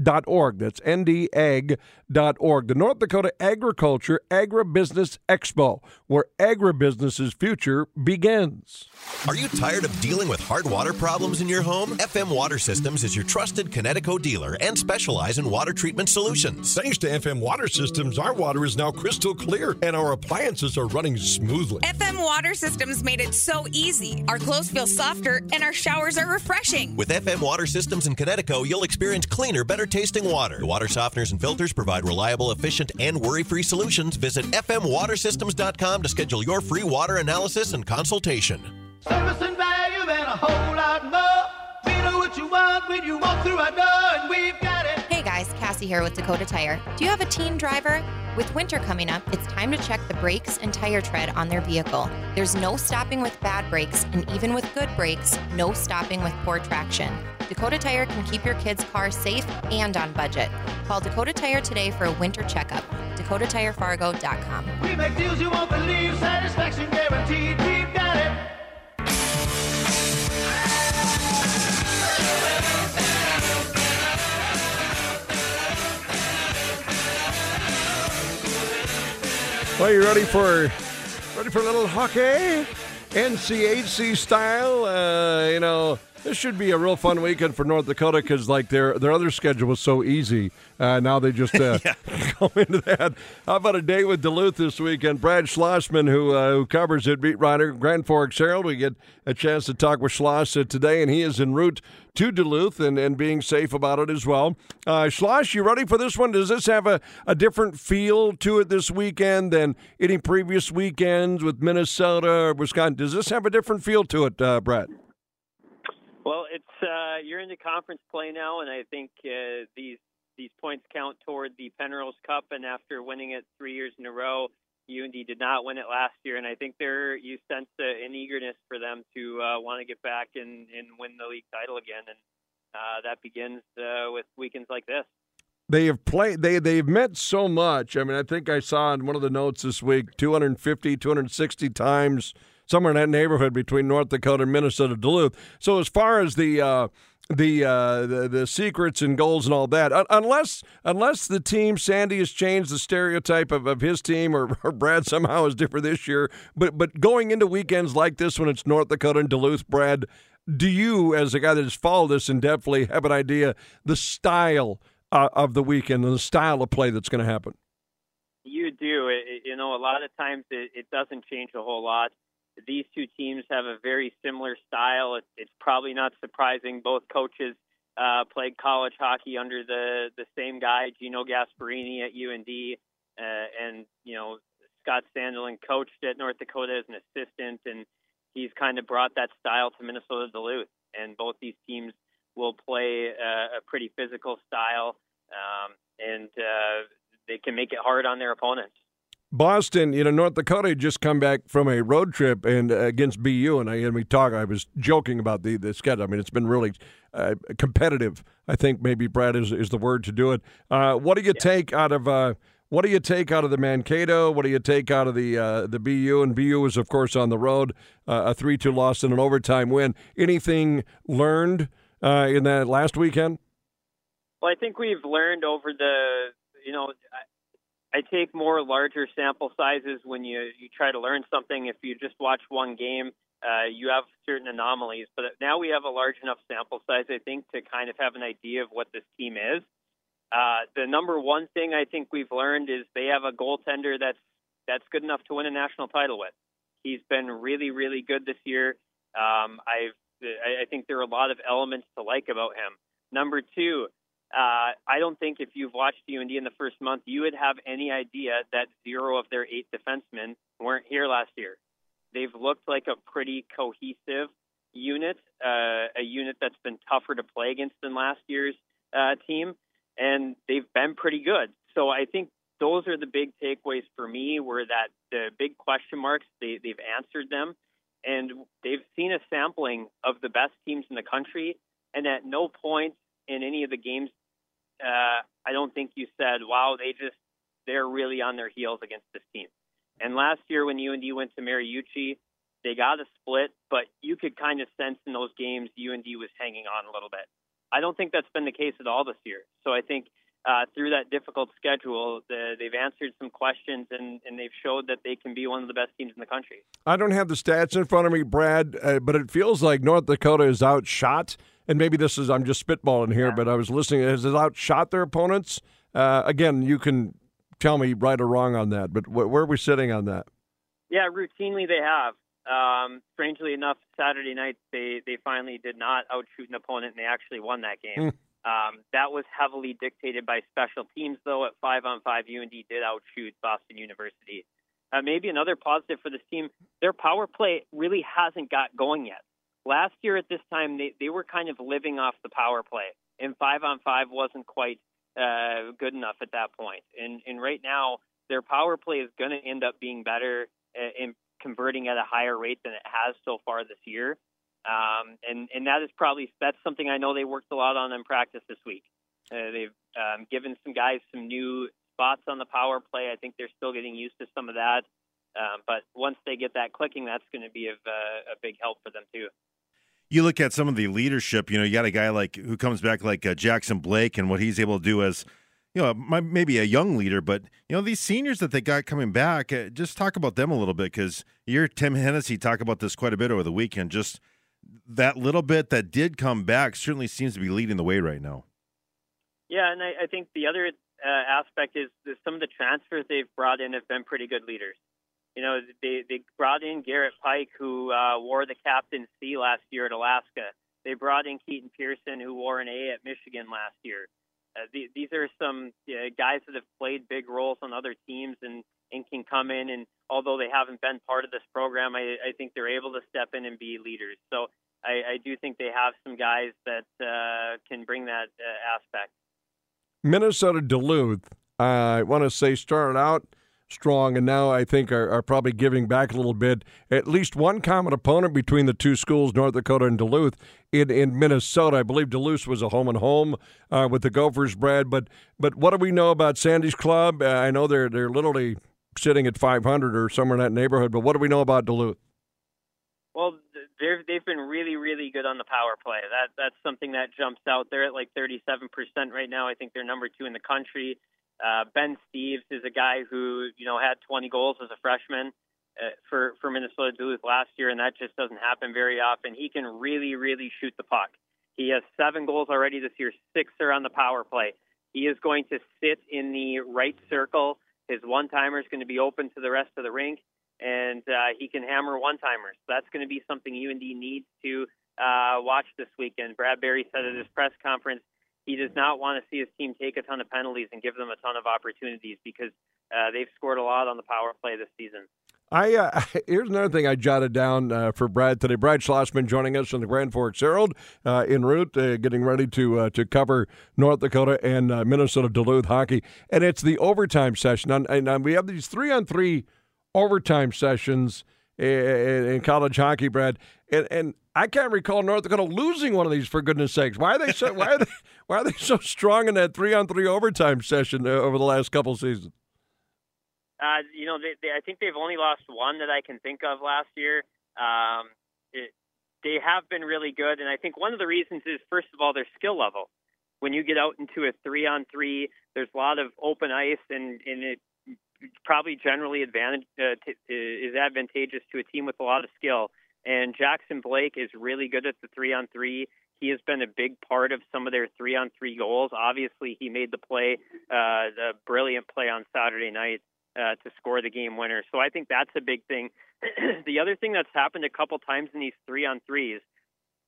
ndag.org. That's ndag.org. The North Dakota Agriculture Agribusiness Expo, where agribusiness's future begins. Are you tired of dealing with hard water problems in your home? FM Water Systems is your trusted Kinetico dealer and specialize in water treatment solutions. Thanks to FM Water Systems, our water is now crystal clear and our appliances are running smoothly. FM Water Systems made it so easy. Our clothes feel softer and our showers are refreshing. With FM Water Systems in Kinetico, you'll experience cleaner, better tasting water. The water softeners and filters provide reliable, efficient, and worry free solutions. Visit FMWaterSystems.com to schedule your free water analysis and consultation. Service and value and a whole lot more. We know what you want when you walk through our door, and we've got it. Hey guys, Cassie here with Dakota Tire. Do you have a teen driver? With winter coming up, it's time to check the brakes and tire tread on their vehicle. There's no stopping with bad brakes, and even with good brakes, no stopping with poor traction. Dakota Tire can keep your kid's car safe and on budget. Call Dakota Tire today for a winter checkup. DakotaTireFargo.com. We make deals you won't believe, satisfaction guaranteed. We've got it. Well, you ready for ready for a little hockey? NCHC style. Uh, you know, this should be a real fun weekend for North Dakota because like their their other schedule was so easy. Uh, now they just uh, go into that. How about a day with Duluth this weekend? Brad Schlossman, who uh, who covers it, beat writer, Grand Forks Herald. We get a chance to talk with Schloss uh, today, and he is en route to Duluth and, and being safe about it as well. Uh, Schloss, you ready for this one? Does this have a, a different feel to it this weekend than any previous weekends with Minnesota or Wisconsin? Does this have a different feel to it, uh, Brad? Well, it's uh, you're in the conference play now, and I think uh, these these points count toward the Penrose Cup. And after winning it three years in a row, UND did not win it last year, and I think there you sense a, an eagerness for them to uh, want to get back and, and win the league title again, and uh, that begins uh, with weekends like this. They have played. They they've met so much. I mean, I think I saw in one of the notes this week 250, 260 times somewhere in that neighborhood between North Dakota and Minnesota Duluth. So as far as the uh, the, uh, the the secrets and goals and all that, un- unless unless the team Sandy has changed the stereotype of, of his team or, or Brad somehow is different this year, but but going into weekends like this when it's North Dakota and Duluth, Brad, do you as a guy that has followed this in depthly have an idea the style uh, of the weekend and the style of play that's going to happen? You do. It, you know, a lot of times it, it doesn't change a whole lot. These two teams have a very similar style. It, it's probably not surprising. Both coaches uh, played college hockey under the the same guy, Gino Gasparini at UND, uh, and you know Scott Sandelin coached at North Dakota as an assistant, and he's kind of brought that style to Minnesota Duluth. And both these teams will play uh, a pretty physical style, um, and uh, they can make it hard on their opponents. Boston, you know, North Dakota had just come back from a road trip and uh, against BU, and I and we talk. I was joking about the the schedule. I mean, it's been really uh, competitive. I think maybe Brad is is the word to do it. Uh, what do you take out of? Uh, what do you take out of the Mankato? What do you take out of the uh, the BU? And BU was, of course, on the road, uh, a three two loss and an overtime win. Anything learned in that last weekend? Well, I think we've learned over the, you know, I, take more larger sample sizes when you you try to learn something. If you just watch one game, uh, you have certain anomalies. But now we have a large enough sample size, I think, to kind of have an idea of what this team is. Uh, the number one thing I think we've learned is they have a goaltender that's that's good enough to win a national title with. He's been really, really good this year. Um, I've I think there are a lot of elements to like about him. Number two, uh, I don't think if you've watched UND in the first month, you would have any idea that zero of their eight defensemen weren't here last year. They've looked like a pretty cohesive unit, uh, a unit that's been tougher to play against than last year's uh, team, and they've been pretty good. So I think those are the big takeaways for me. Were that the big question marks? They, they've answered them, and they've seen a sampling of the best teams in the country. And at no point in any of the games, uh, I don't think you said, "Wow, they just they're really on their heels against this team." And last year when UND went to Mariucci, they got a split, but you could kind of sense in those games UND was hanging on a little bit. I don't think that's been the case at all this year. So I think uh, through that difficult schedule, the, they've answered some questions and, and they've showed that they can be one of the best teams in the country. I don't have the stats in front of me, Brad, uh, but it feels like North Dakota is outshot. And maybe this is, I'm just spitballing here, but I was listening. Has it outshot their opponents? Uh, again, you can tell me right or wrong on that, but wh- where are we sitting on that? Yeah, routinely they have. Um, strangely enough, Saturday night they they finally did not outshoot an opponent and they actually won that game. Um, that was heavily dictated by special teams, though. At five on five, UND did outshoot Boston University. Uh, maybe another positive for this team: their power play really hasn't got going yet. Last year at this time, they they were kind of living off the power play, and five on five wasn't quite uh, good enough at that point. And and right now, their power play is going to end up being better uh, in converting at a higher rate than it has so far this year. Um, and and that is probably that's something I know they worked a lot on in practice this week. Uh, they've um, given some guys some new spots on the power play. I think they're still getting used to some of that. Um, but once they get that clicking, that's going to be of, uh, a big help for them too. You look at some of the leadership. You know, you got a guy like who comes back like uh, Jackson Blake and what he's able to do as you know maybe a young leader, but you know these seniors that they got coming back. Uh, just talk about them a little bit because you're Tim Hennessy talk about this quite a bit over the weekend. Just that little bit that did come back certainly seems to be leading the way right now. Yeah, and I, I think the other uh, aspect is that some of the transfers they've brought in have been pretty good leaders. You know, they they brought in Garrett Pyke, who uh, wore the captain C last year at Alaska. They brought in Keaton Pehrson, who wore an A at Michigan last year. Uh, the, these are some uh, guys that have played big roles on other teams and, and can come in. And although they haven't been part of this program, I, I think they're able to step in and be leaders. So I, I do think they have some guys that uh, can bring that uh, aspect. Minnesota Duluth, I want to say, started out strong and now I think are, are, probably giving back a little bit. At least one common opponent between the two schools, North Dakota and Duluth, in, in Minnesota. I believe Duluth was a home and home uh, with the Gophers, Brad. But but what do we know about Sandy's club? Uh, I know they're they're literally sitting at 500 or somewhere in that neighborhood. But what do we know about Duluth? Well, they've they've been really really good on the power play. That that's something that jumps out. They're at like 37 percent right now. I think they're number two in the country. Uh, ben Steeves is a guy who you know had 20 goals as a freshman uh, for for Minnesota Duluth last year, and that just doesn't happen very often. He can really really shoot the puck. He has seven goals already this year. Six are on the power play. He is going to sit in the right circle. His one timer is going to be open to the rest of the rink, and uh, he can hammer one timers. That's going to be something UND needs to uh, watch this weekend. Brad Berry said at his press conference he does not want to see his team take a ton of penalties and give them a ton of opportunities because uh, they've scored a lot on the power play this season. I uh, here's another thing I jotted down uh, for Brad today. Brad Schlossman joining us from the Grand Forks Herald uh, en route, uh, getting ready to uh, to cover North Dakota and uh, Minnesota Duluth hockey, and it's the overtime session. And, and we have these three on three overtime sessions in, college hockey, Brad, and and I can't recall North Dakota losing one of these for goodness sakes. Why are they so why are they why are they so strong in that three on three overtime session over the last couple seasons? Uh, you know, they, they, I think they've only lost one that I can think of last year. Um, it, they have been really good, and I think one of the reasons is first of all their skill level. When you get out into a three on three, there's a lot of open ice, and, and it probably generally advantage uh, t- is advantageous to a team with a lot of skill. And Jackson Blake is really good at the three on three. He has been a big part of some of their three on three goals. Obviously, he made the play, uh, the brilliant play on Saturday night uh, to score the game winner. So I think that's a big thing. the other thing that's happened a couple times in these three on threes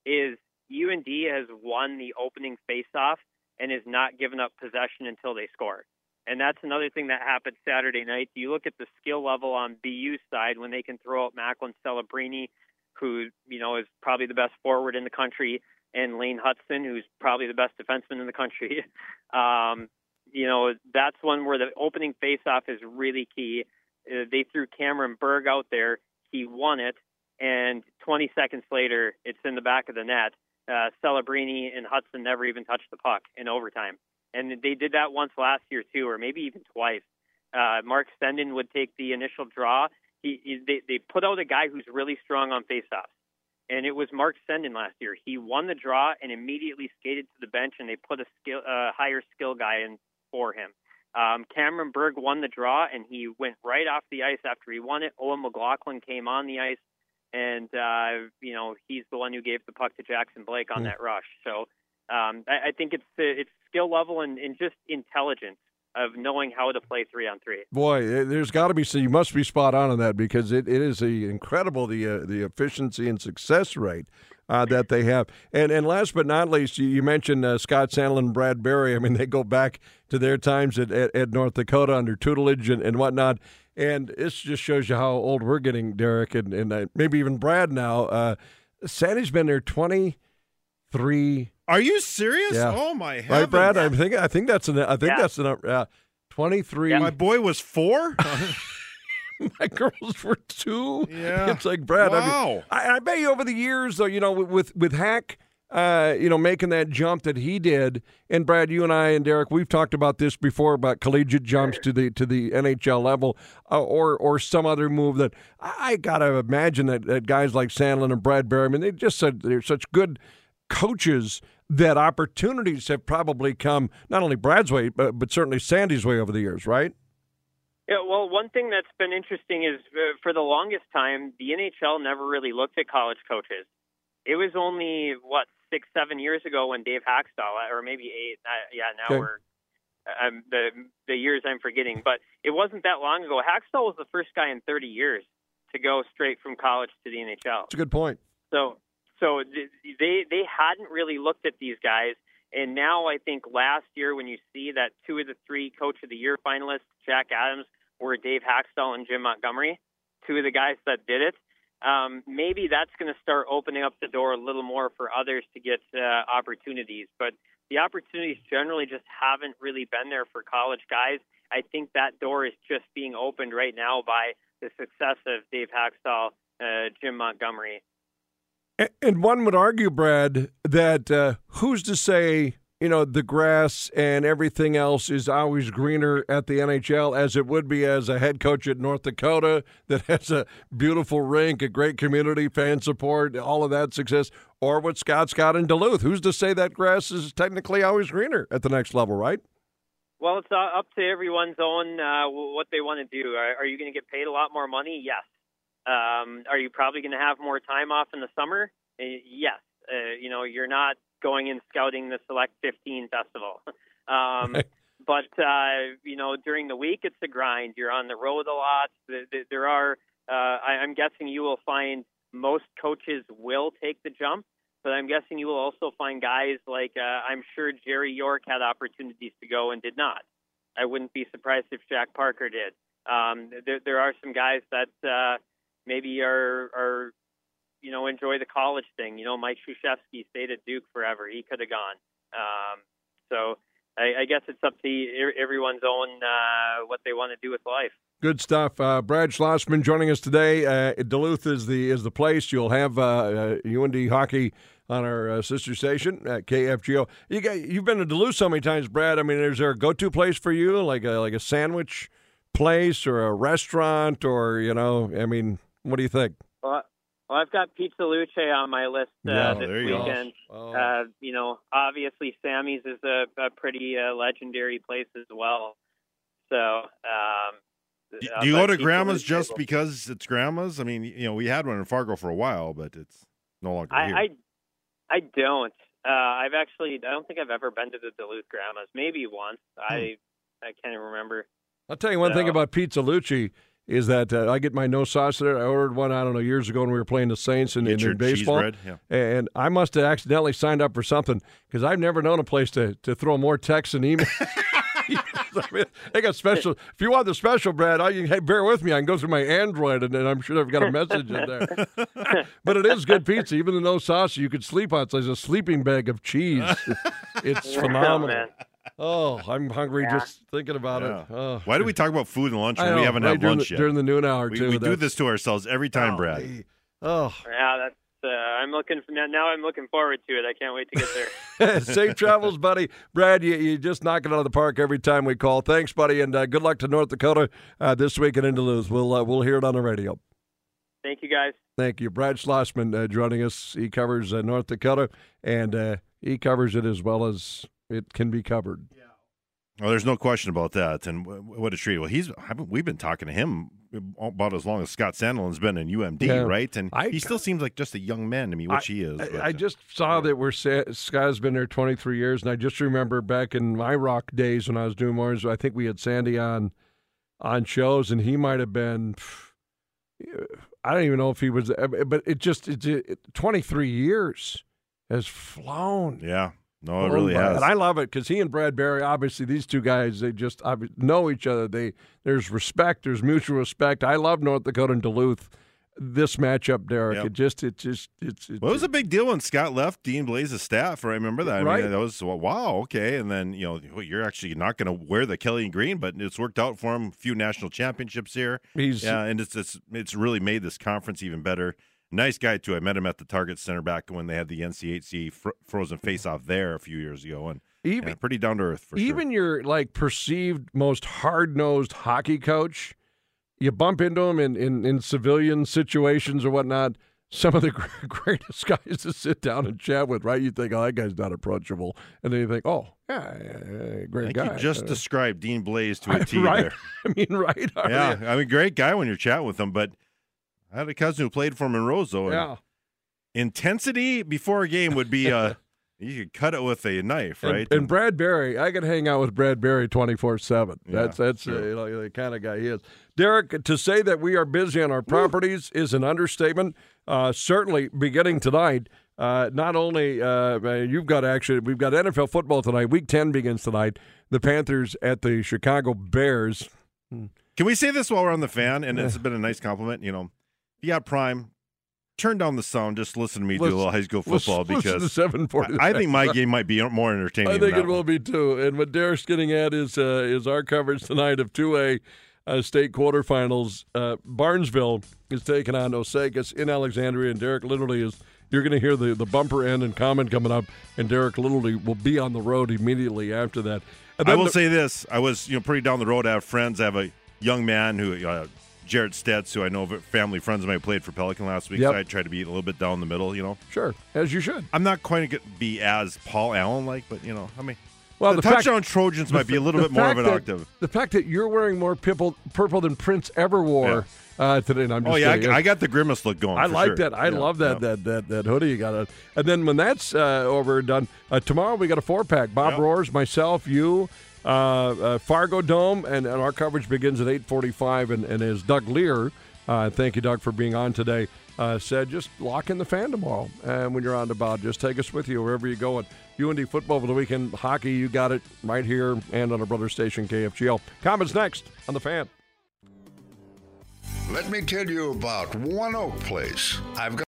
is UND has won the opening faceoff and is not given up possession until they score. And that's another thing that happened Saturday night. You look at the skill level on BU side when they can throw out Macklin Celebrini, who you know is probably the best forward in the country, and Lane Hutson, who's probably the best defenseman in the country. um, you know that's one where the opening faceoff is really key. Uh, they threw Cameron Berg out there. He won it, and 20 seconds later, it's in the back of the net. Uh, Celebrini and Hutson never even touched the puck in overtime and they did that once last year too, or maybe even twice. Uh, Mark Senden would take the initial draw. He, he they, they put out a guy who's really strong on faceoffs, and it was Mark Senden last year. He won the draw and immediately skated to the bench, and they put a skill, uh, higher skill guy in for him. Um, Cameron Berg won the draw, and he went right off the ice after he won it. Owen McLaughlin came on the ice, and uh, you know he's the one who gave the puck to Jackson Blake on Hmm. that rush. So um, I, I think it's it's skill level and, and just intelligence of knowing how to play three on three. Boy, eh, there's got to be. So you must be spot on on that because it, it is a incredible the uh, the efficiency and success rate uh, that they have. And and last but not least, you, you mentioned uh, Scott Sandelin and Brad Berry. I mean, they go back to their times at, at, at North Dakota under tutelage and, and whatnot. And this just shows you how old we're getting, Derek, and, and uh, maybe even Brad now. Uh, Sandy's been there 23 Are you serious? Yeah. Oh my Right, heavens! Brad? I think I think that's an I think Yeah. that's an number. Uh, Twenty three. My boy was four. My girls were two. Yeah. It's like Brad. I, Wow. mean, I, I bet you over the years, though, you know, with with, with Hack, uh, you know, making that jump that he did, and Brad, you and I and Derek, we've talked about this before about collegiate jumps to the to the NHL level, uh, or or some other move that I, I gotta imagine that, that guys like Sandelin and Brad Berry, I mean, they just said they're such good coaches that opportunities have probably come not only Brad's way, but, but certainly Sandy's way over the years, right? Yeah, well, one thing that's been interesting is uh, for the longest time, the NHL never really looked at college coaches. It was only what six, seven years ago when Dave Hakstol, or maybe eight. Uh, yeah, now Okay. we're um, the the years I'm forgetting, but it wasn't that long ago. Hakstol was the first guy in 30 years to go straight from college to the NHL. It's a good point. So so they they hadn't really looked at these guys, and now I think last year when you see that two of the three Coach of the Year finalists, Jack Adams, were Dave Hakstol and Jim Montgomery, two of the guys that did it. Um, maybe that's going to start opening up the door a little more for others to get uh, opportunities, but the opportunities generally just haven't really been there for college guys. I think that door is just being opened right now by the success of Dave Hakstol, uh, Jim Montgomery, And one would argue, Brad, that uh, who's to say, you know, the grass and everything else is always greener at the NHL as it would be as a head coach at North Dakota that has a beautiful rink, a great community, fan support, all of that success, or what Scott's got in Duluth. Who's to say that grass is technically always greener at the next level, right? Well, it's uh, up to everyone's own uh, what they want to do. Are, are you going to get paid a lot more money? Yes. Um, are you probably going to have more time off in the summer? Uh, yes. Uh, you know, you're not going and scouting the Select 15 festival. um, but uh, you know, during the week, it's a grind. You're on the road a lot. Th- th- There are. Uh, I- I'm guessing you will find most coaches will take the jump, but I'm guessing you will also find guys like uh, I'm sure Jerry York had opportunities to go and did not. I wouldn't be surprised if Jack Parker did. Um, there, there are some guys that uh, maybe are are you know enjoy the college thing. You know, Mike Krzyzewski stayed at Duke forever. He could have gone. Um, so I, I guess it's up to everyone's own uh, what they want to do with life. Good stuff. Uh, Brad Schlossman joining us today. Uh, Duluth is the is the place. You'll have uh, uh, UND hockey on our uh, sister station at KFGO. You got, you've been to Duluth so many times, Brad. I mean, is there a go to place for you, like a like a sandwich place or a restaurant, or you know? I mean, what do you think? Well, well I've got Pizza Luce on my list uh, Yeah, this there you weekend. Oh. Uh, you know, obviously Sammy's is a, a pretty uh, legendary place as well. So, um, Do I've you go to Pizza grandma's Luce just table. because it's grandma's? I mean, you know, we had one in Fargo for a while, but it's no longer here. I, I I don't. Uh, I've actually I don't think I've ever been to the Duluth Grandmas. Maybe once. I I can't even remember. I'll tell you one thing about Pizza Luce is that uh, I get my no sauce there. I ordered one I don't know years ago when we were playing the Saints and Get in, your in baseball, bread, yeah. and I must have accidentally signed up for something because I've never known a place to to throw more texts and emails. I mean, they got special. If you want the special, Brad, I hey, bear with me. I can go through my Android, and, and I'm sure I've got a message in there. but it is good pizza, even the no sauce. You could sleep on. It's like a sleeping bag of cheese. It's Oh, phenomenal. man. Oh, I'm hungry Yeah. just thinking about Yeah. it. Oh. Why do we talk about food and lunch I when we haven't right had during lunch the, yet? during the noon hour we too? we do this to ourselves every time, Brad. Oh, Yeah, that's. Uh, I'm looking for, now. Now I'm looking forward to it. I can't wait to get there. Safe travels, buddy. Brad, you, you just knock it out of the park every time we call. Thanks, buddy, and uh, good luck to North Dakota uh, this week in Duluth. We'll uh, we'll hear it on the radio. Thank you, guys. Thank you, Brad Schlossman, uh, joining us. He covers uh, North Dakota, and uh, he covers it as well as it can be covered. Yeah. Well, there's no question about that. And what a treat. Well, he's we've been talking to him about as long as Scott Sandelin's been in UMD, Yeah. right? And I- he still seems like just a young man to me, which I- he is. I, but, I uh, just saw that we're Scott's been there 23 years, and I just remember back in my rock days when I was doing more. I think we had Sandy on on shows, and he might have been. I don't even know if he was, but it just it's it, 23 years has flown. yeah, no, it really has. and I love it because he and Brad Berry, obviously, these two guys, they just know each other. They there's respect, there's mutual respect. I love North Dakota and Duluth. This matchup, Derek, Yep. it just it just it's, it's Well, it was a big deal when Scott left Dean Blais's staff. I remember that. I Right. mean, that was well, wow, okay. And then you know, well, you're actually not going to wear the Kelly and Green, but it's worked out for him. A few national championships here. He's- yeah, and it's it's it's really made this conference even better. Nice guy too. I met him at the Target Center back when they had the NCHC fr- Frozen Face Off there a few years ago, and Even- yeah, pretty down to earth for sure. even your like perceived most hard nosed hockey coach, you bump into him in, in, in civilian situations or whatnot. Some of the greatest guys to sit down and chat with, right? You think, oh, that guy's not approachable, and then you think, oh, yeah, yeah, great guy. you just Uh, described Dean Blais to a T right? there. I mean, right? I Yeah, mean, I mean, great guy when you're chatting with him, but I had a cousin who played for Monroe, though. yeah. intensity before a game would be uh you could cut it with a knife, right? And, Brad Berry, I could hang out with Brad Berry twenty four seven. That's that's sure. uh, you know, the kind of guy he is. Derek, to say that we are busy on our properties is an understatement. Uh, certainly, beginning tonight. Uh, not only uh, uh, you've got actually we've got NFL football tonight. Week ten begins tonight. The Panthers at the Chicago Bears. Can we say this while we're on the fan? And it's been a nice compliment. You know, you got Prime, turn down the sound. Just listen to me do a little high school football because 740. I I think my game might be more entertaining. I think it will one. be too. And what Derek's getting at is uh, is our coverage tonight of two A uh, state quarterfinals. Uh, Barnesville is taking on Osakis in Alexandria, and Derek literally is. You're going to hear the, the bumper end and comment coming up, and Derek literally will be on the road immediately after that. I will the- say this: I was, you know, pretty down the road. I have friends. I have a young man who, uh, Jarrett Stetz, who I know family friends of mine played for Pelican last week. Yep. So I try to be a little bit down the middle. You know, sure as you should. I'm not quite going to be as Paul Allen like, but you know, I mean, Well, the, the fact- touchdown Trojans the might be a little bit more of fact an that- octave. The fact that you're wearing more purple purple than Prince ever wore uh, today. and I'm just Oh yeah. I, I got the grimace look going. I like sure. that. I Yeah, love that, yeah. that that that hoodie you got. On. And then when that's uh, over and done, uh, tomorrow we got a four pack. Bob Yep. Roars, myself, you, uh, uh, Fargo Dome, and, and our coverage begins at eight forty five. And, and as Doug Leier, uh, thank you, Doug, for being on today. Uh, said just lock in the fan tomorrow, and when you're on the bout, just take us with you wherever you go. And UND football for the weekend, hockey, you got it right here and on our brother station KFGO. Comments next on the fan. Let me tell you about One Oak Place. I've got